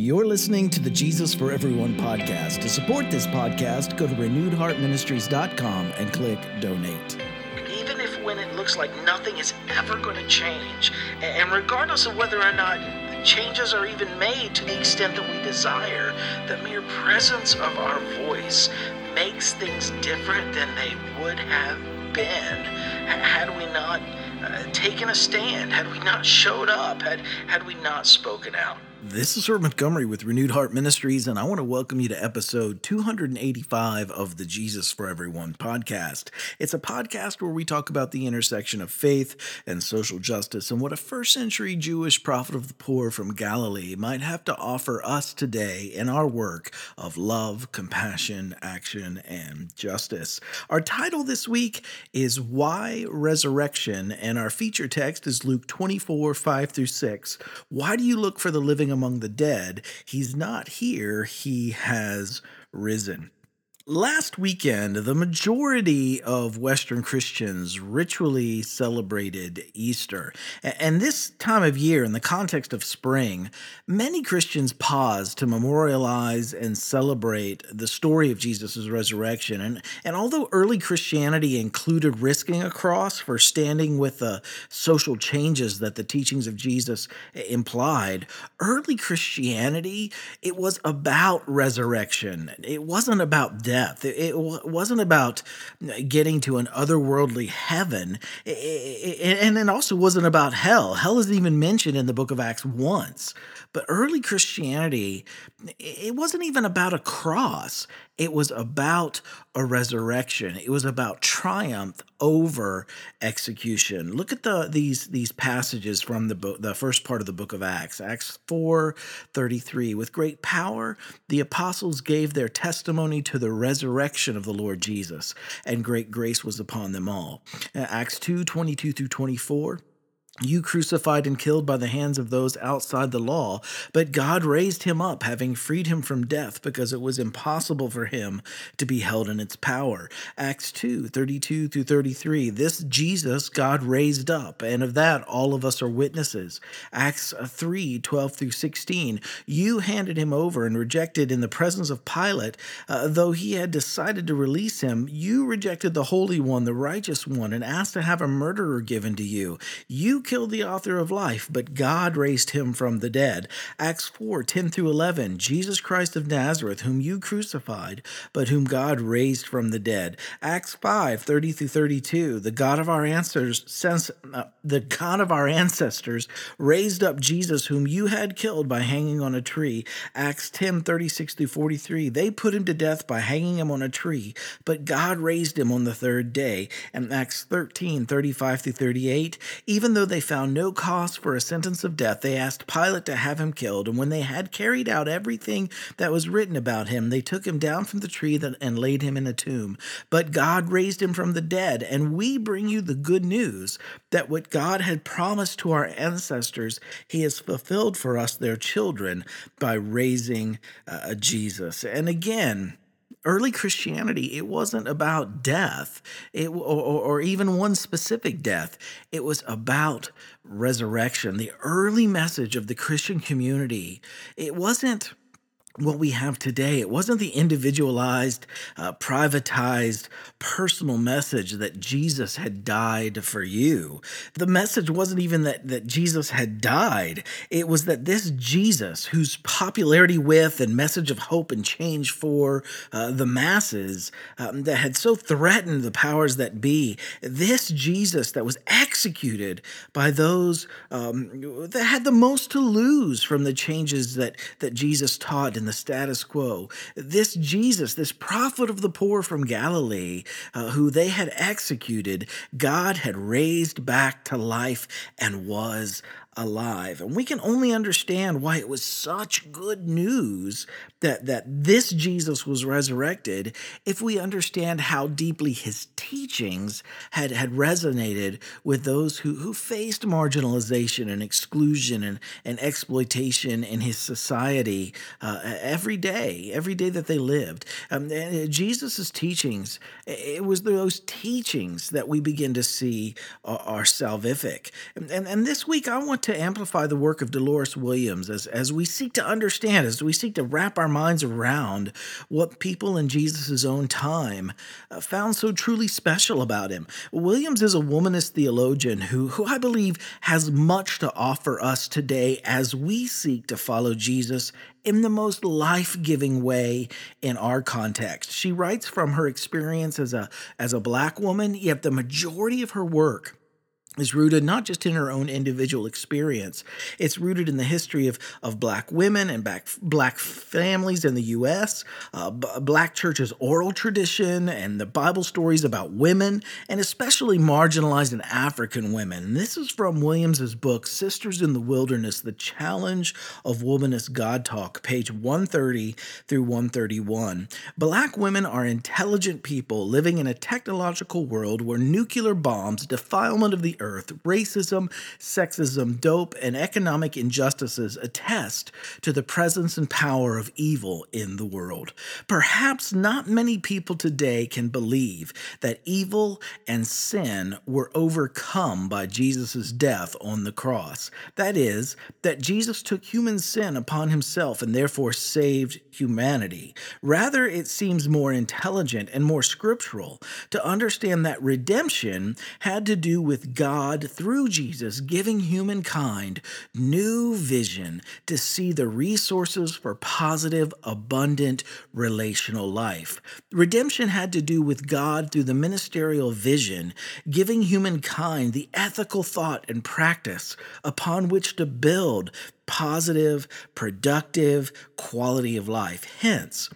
You're listening to the Jesus for Everyone podcast. To support this podcast, go to renewedheartministries.com and click donate. Even if when it looks like nothing is ever going to change, and regardless of whether or not changes are even made to the extent that we desire, the mere presence of our voice makes things different than they would have been had we not uh, taken a stand, had we not showed up, had, had we not spoken out. This is Herb Montgomery with Renewed Heart Ministries, and I want to welcome you to episode 285 of the Jesus for Everyone podcast. It's a podcast where we talk about the intersection of faith and social justice and what a first century Jewish prophet of the poor from Galilee might have to offer us today in our work of love, compassion, action, and justice. Our title this week is Why Resurrection, and our feature text is Luke 24 5 through 6. Why do you look for the living among the dead. He's not here, he has risen. Last weekend, the majority of Western Christians ritually celebrated Easter. And this time of year, in the context of spring, many Christians pause to memorialize and celebrate the story of Jesus' resurrection. And, and although early Christianity included risking a cross for standing with the social changes that the teachings of Jesus eh, implied, early Christianity, it was about resurrection. It wasn't about death death. It, wasn't about getting to an otherworldly heaven, and it also wasn't about hell. Hell isn't even mentioned in the book of Acts once. But early Christianity, it wasn't even about a cross. It was about a resurrection. It was about triumph over execution. Look at the these these passages from the book, the first part of the book of Acts, Acts 4, 33. With great power, the apostles gave their testimony to the resurrection of the Lord Jesus, and great grace was upon them all. Uh, Acts 2, 22 through 24 you crucified and killed by the hands of those outside the law, but God raised him up, having freed him from death, because it was impossible for him to be held in its power. Acts 2 32 through 33. This Jesus God raised up, and of that all of us are witnesses. Acts 3 12 through 16. You handed him over and rejected in the presence of Pilate, uh, though he had decided to release him. You rejected the Holy One, the righteous one, and asked to have a murderer given to you. You killed the author of life, but God raised him from the dead. Acts 4 10 through 11. Jesus Christ of Nazareth, whom you crucified, but whom God raised from the dead. Acts 5 30 through 32. The God of our ancestors, uh, the God of our ancestors raised up Jesus, whom you had killed by hanging on a tree. Acts 10 36 through 43. They put him to death by hanging him on a tree, but God raised him on the third day. And Acts 13 35 through 38. Even though they they found no cause for a sentence of death, they asked Pilate to have him killed. And when they had carried out everything that was written about him, they took him down from the tree and laid him in a tomb. But God raised him from the dead, and we bring you the good news that what God had promised to our ancestors, he has fulfilled for us, their children, by raising uh, Jesus. And again, early Christianity, it wasn't about death, it, or, or even one specific death. It was about resurrection. The early message of the Christian community, it wasn't what we have today. It wasn't the individualized, uh, privatized, personal message that Jesus had died for you. The message wasn't even that, that Jesus had died. It was that this Jesus, whose popularity with and message of hope and change for uh, the masses um, that had so threatened the powers that be, this Jesus that was executed by those um, that had the most to lose from the changes that, that Jesus taught in the status quo. This Jesus, this prophet of the poor from Galilee, uh, who they had executed, God had raised back to life and was alive. And we can only understand why it was such good news that, that this Jesus was resurrected if we understand how deeply his teachings had, had resonated with those who, who faced marginalization and exclusion and, and exploitation in his society uh, every day, every day that they lived. Um, Jesus' teachings, it was those teachings that we begin to see are, are salvific. And, and, and this week, I want to amplify the work of Dolores Williams as, as we seek to understand, as we seek to wrap our minds around what people in Jesus' own time uh, found so truly special about him. Williams is a womanist theologian who, who I believe has much to offer us today as we seek to follow Jesus in the most life giving way in our context. She writes from her experience as a, as a black woman, yet the majority of her work is rooted not just in her own individual experience, it's rooted in the history of, of black women and black, black families in the U.S., uh, b- black church's oral tradition, and the Bible stories about women, and especially marginalized and African women. And this is from Williams's book, Sisters in the Wilderness The Challenge of Womanist God Talk, page 130 through 131. Black women are intelligent people living in a technological world where nuclear bombs, defilement of the earth, earth, racism, sexism, dope, and economic injustices attest to the presence and power of evil in the world. Perhaps not many people today can believe that evil and sin were overcome by Jesus' death on the cross. That is, that Jesus took human sin upon himself and therefore saved humanity. Rather, it seems more intelligent and more scriptural to understand that redemption had to do with God God, through Jesus, giving humankind new vision to see the resources for positive, abundant relational life. Redemption had to do with God through the ministerial vision, giving humankind the ethical thought and practice upon which to build positive, productive quality of life. Hence,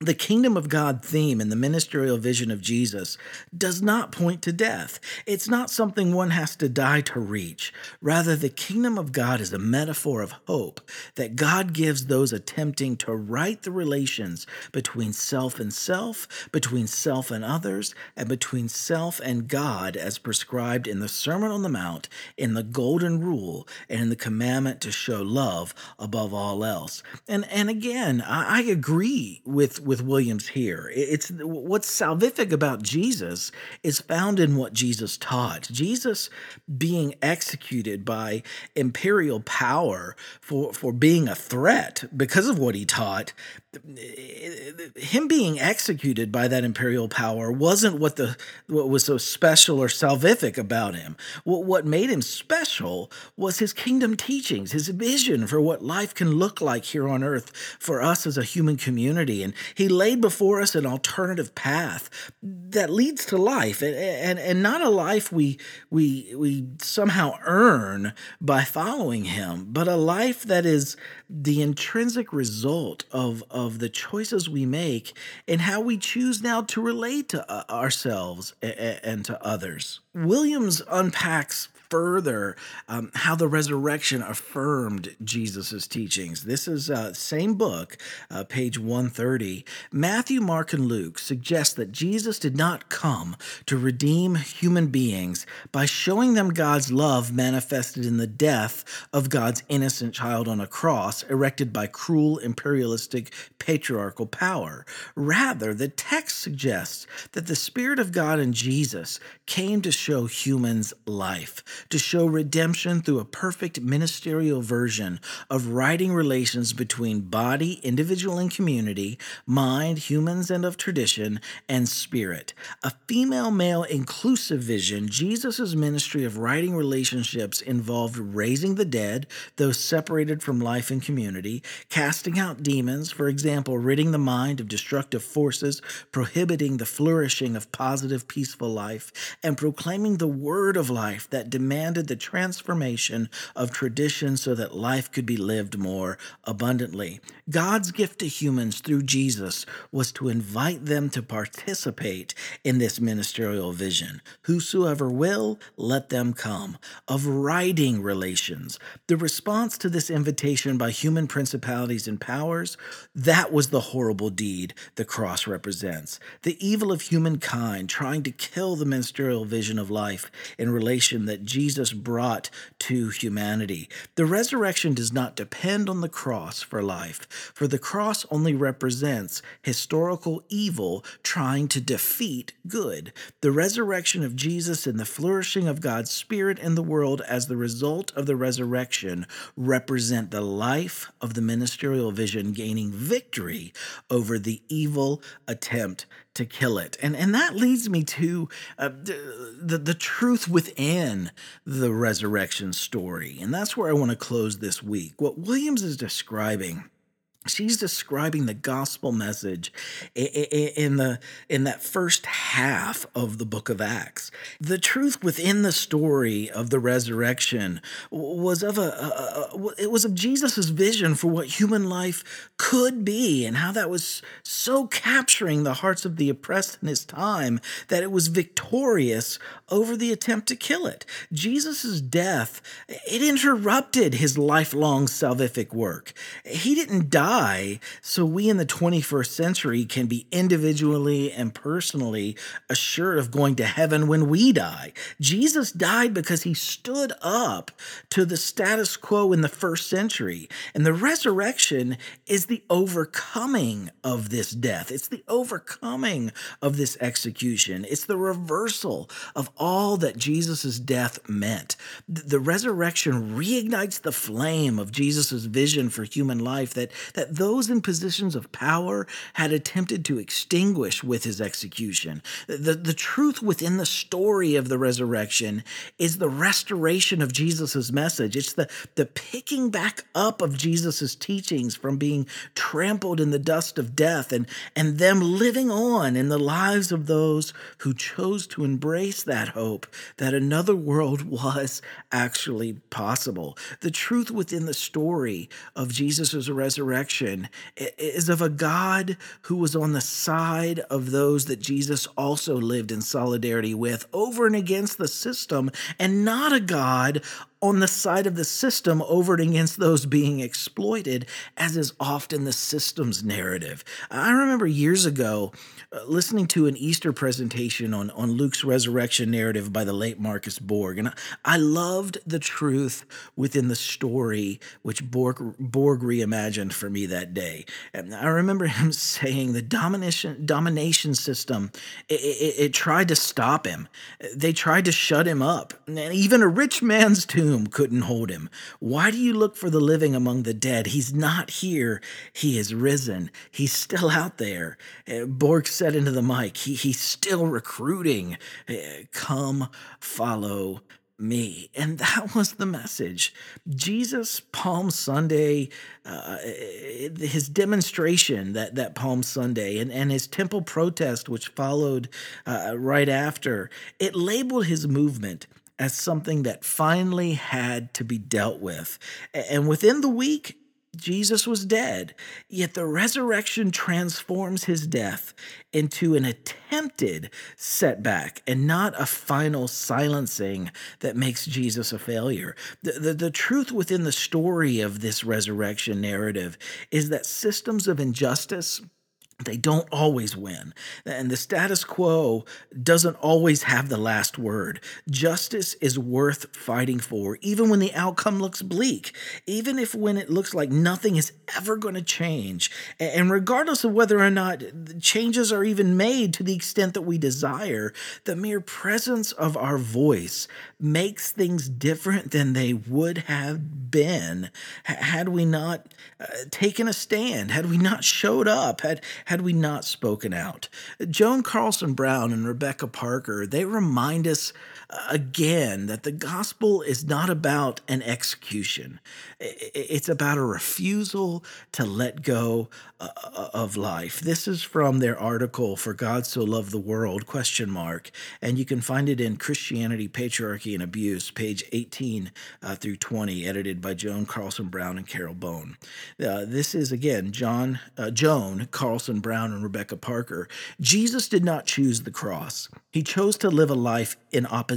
the kingdom of God theme in the ministerial vision of Jesus does not point to death. It's not something one has to die to reach. Rather, the kingdom of God is a metaphor of hope that God gives those attempting to right the relations between self and self, between self and others, and between self and God as prescribed in the Sermon on the Mount, in the Golden Rule, and in the commandment to show love above all else. And, and again, I, I agree with, with with Williams here. It's what's salvific about Jesus is found in what Jesus taught. Jesus being executed by imperial power for, for being a threat because of what he taught him being executed by that imperial power wasn't what the what was so special or salvific about him. What what made him special was his kingdom teachings, his vision for what life can look like here on earth for us as a human community. And he laid before us an alternative path that leads to life, and and, and not a life we we we somehow earn by following him, but a life that is the intrinsic result of, of the choices we make and how we choose now to relate to uh, ourselves and to others. Williams unpacks further um, how the resurrection affirmed Jesus' teachings. This is uh, same book, uh, page 130. Matthew, Mark, and Luke suggest that Jesus did not come to redeem human beings by showing them God's love manifested in the death of God's innocent child on a cross erected by cruel imperialistic patriarchal power. Rather, the text suggests that the Spirit of God in Jesus came to show humans life to show redemption through a perfect ministerial version of righting relations between body, individual, and community, mind, humans, and of tradition, and spirit. A female male inclusive vision, Jesus' ministry of righting relationships involved raising the dead, those separated from life and community, casting out demons, for example, ridding the mind of destructive forces, prohibiting the flourishing of positive, peaceful life, and proclaiming the word of life that demanded the transformation of tradition so that life could be lived more abundantly. God's gift to humans through Jesus was to invite them to participate in this ministerial vision. Whosoever will, let them come. Of righting relations. The response to this invitation by human principalities and powers, that was the horrible deed the cross represents. The evil of humankind trying to kill the ministerial vision of life in relation that Jesus brought to humanity. The resurrection does not depend on the cross for life, for the cross only represents historical evil trying to defeat good. The resurrection of Jesus and the flourishing of God's Spirit in the world as the result of the resurrection represent the life of the ministerial vision gaining victory over the evil attempt to kill it. And and that leads me to uh, the, the, the truth within the resurrection story. And that's where I want to close this week. What Williams is describing she's describing the gospel message in the in that first half of the book of acts. The truth within the story of the resurrection was of a, a, a it was of jesus's vision for what human life could be and how that was so capturing the hearts of the oppressed in his time that it was victorious over the attempt to kill it. Jesus's death it interrupted his lifelong salvific work. He didn't die so we in the 21st century can be individually and personally assured of going to heaven when we die. Jesus died because he stood up to the status quo in the first century. And the resurrection is the overcoming of this death, it's the overcoming of this execution, it's the reversal of all that Jesus' death meant. The resurrection reignites the flame of Jesus' vision for human life that, that that those in positions of power had attempted to extinguish with his execution. The, the truth within the story of the resurrection is the restoration of Jesus' message. It's the, the picking back up of Jesus' teachings from being trampled in the dust of death and, and them living on in the lives of those who chose to embrace that hope that another world was actually possible. The truth within the story of Jesus' resurrection is of a God who was on the side of those that Jesus also lived in solidarity with over and against the system, and not a God on the side of the system over against those being exploited, as is often the system's narrative. I remember years ago uh, listening to an Easter presentation on, on Luke's resurrection narrative by the late Marcus Borg, and I, I loved the truth within the story which Borg, Borg reimagined for me that day. And I remember him saying the domination domination system it, it, it tried to stop him. They tried to shut him up, and even a rich man's tomb tomb couldn't hold him. Why do you look for the living among the dead? He's not here. He is risen. He's still out there. Uh, Borg said into the mic, he, he's still recruiting. Uh, come follow me. And that was the message. Jesus, Palm Sunday, uh, his demonstration that, that Palm Sunday, and, and his temple protest, which followed uh, right after, it labeled his movement as something that finally had to be dealt with. And within the week, Jesus was dead, yet the resurrection transforms his death into an attempted setback and not a final silencing that makes Jesus a failure. The, the, the, truth within the story of this resurrection narrative is that systems of injustice they don't always win. And the status quo doesn't always have the last word. Justice is worth fighting for, even when the outcome looks bleak, even if when it looks like nothing is ever going to change. And regardless of whether or not changes are even made to the extent that we desire, the mere presence of our voice makes things different than they would have been had we not uh, taken a stand, had we not showed up, had had we not spoken out. Joan Carlson Brown and Rebecca Parker, they remind us again that the gospel is not about an execution. It's about a refusal to let go uh, uh, of life. This is from their article for God so loved the world question mark and you can find it in Christianity Patriarchy and Abuse page 18 uh, through 20 edited by Joan Carlson Brown and Carole Bohn. Uh, this is again John uh, Joan Carlson Brown and Rebecca Parker. Jesus did not choose the cross. He chose to live a life in opposition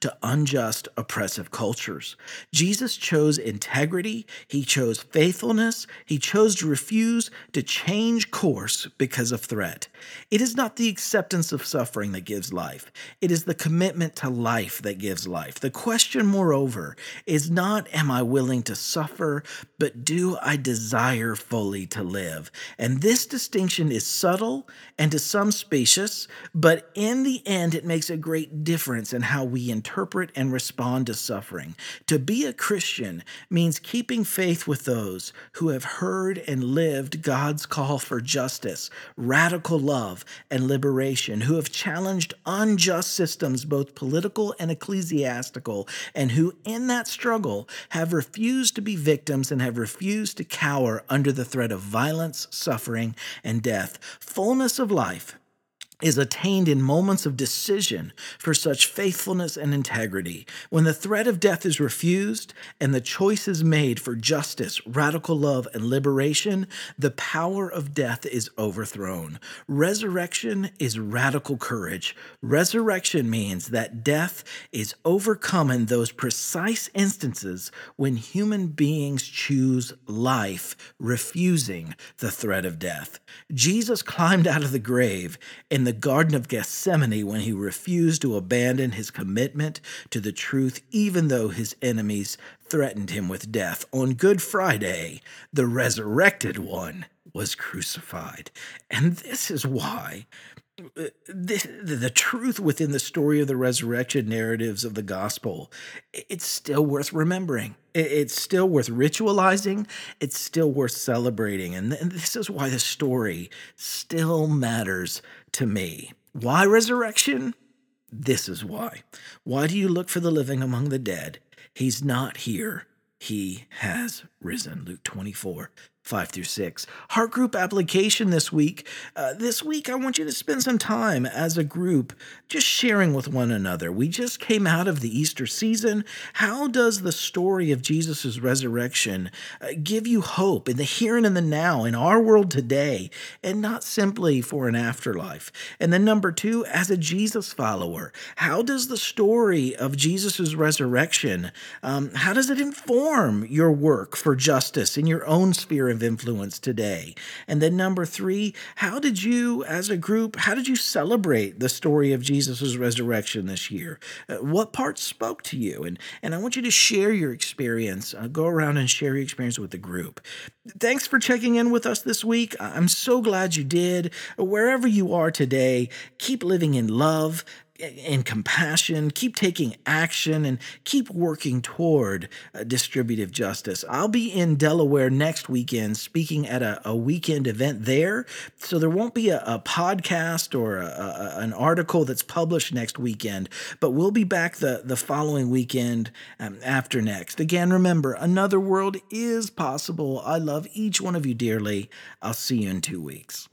to unjust, oppressive cultures. Jesus chose integrity, he chose faithfulness, he chose to refuse to change course because of threat. It is not the acceptance of suffering that gives life, it is the commitment to life that gives life. The question, moreover, is not, Am I willing to suffer, but do I desire fully to live? And this distinction is subtle and to some spacious, but in the end, it makes a great difference in how we interpret and respond to suffering. To be a Christian means keeping faith with those who have heard and lived God's call for justice, radical love, and liberation, who have challenged unjust systems, both political and ecclesiastical, and who, in that struggle, have refused to be victims and have refused to cower under the threat of violence, suffering, and death. Fullness of life is attained in moments of decision for such faithfulness and integrity. When the threat of death is refused and the choice is made for justice, radical love, and liberation, the power of death is overthrown. Resurrection is radical courage. Resurrection means that death is overcome in those precise instances when human beings choose life, refusing the threat of death. Jesus climbed out of the grave in the the Garden of Gethsemane when he refused to abandon his commitment to the truth, even though his enemies threatened him with death. On Good Friday, the resurrected one was crucified. And this is why Uh, the, the truth within the story of the resurrection narratives of the gospel, it's still worth remembering. It's still worth ritualizing. It's still worth celebrating. And this is why the story still matters to me. Why resurrection? This is why. Why do you look for the living among the dead? He's not here. He has risen. Luke 24, 5 through 6. Heart group application this week. Uh, this week, I want you to spend some time as a group just sharing with one another. We just came out of the Easter season. How does the story of Jesus' resurrection uh, give you hope in the here and in the now, in our world today, and not simply for an afterlife? And then, number two, as a Jesus follower, how does the story of Jesus' resurrection, um, how does it inform your work for justice in your own sphere of influence today? And then number three, how did you, as a group, how did you celebrate the story of Jesus' resurrection this year? Uh, what parts spoke to you? And, and I want you to share your experience. Uh, go around and share your experience with the group. Thanks for checking in with us this week. I'm so glad you did. Wherever you are today, keep living in love, and compassion, keep taking action, and keep working toward uh, distributive justice. I'll be in Delaware next weekend speaking at a, a weekend event there. So there won't be a, a podcast or a, an article that's published next weekend, but we'll be back the, the following weekend um, after next. Again, remember, another world is possible. I love each one of you dearly. I'll see you in two weeks.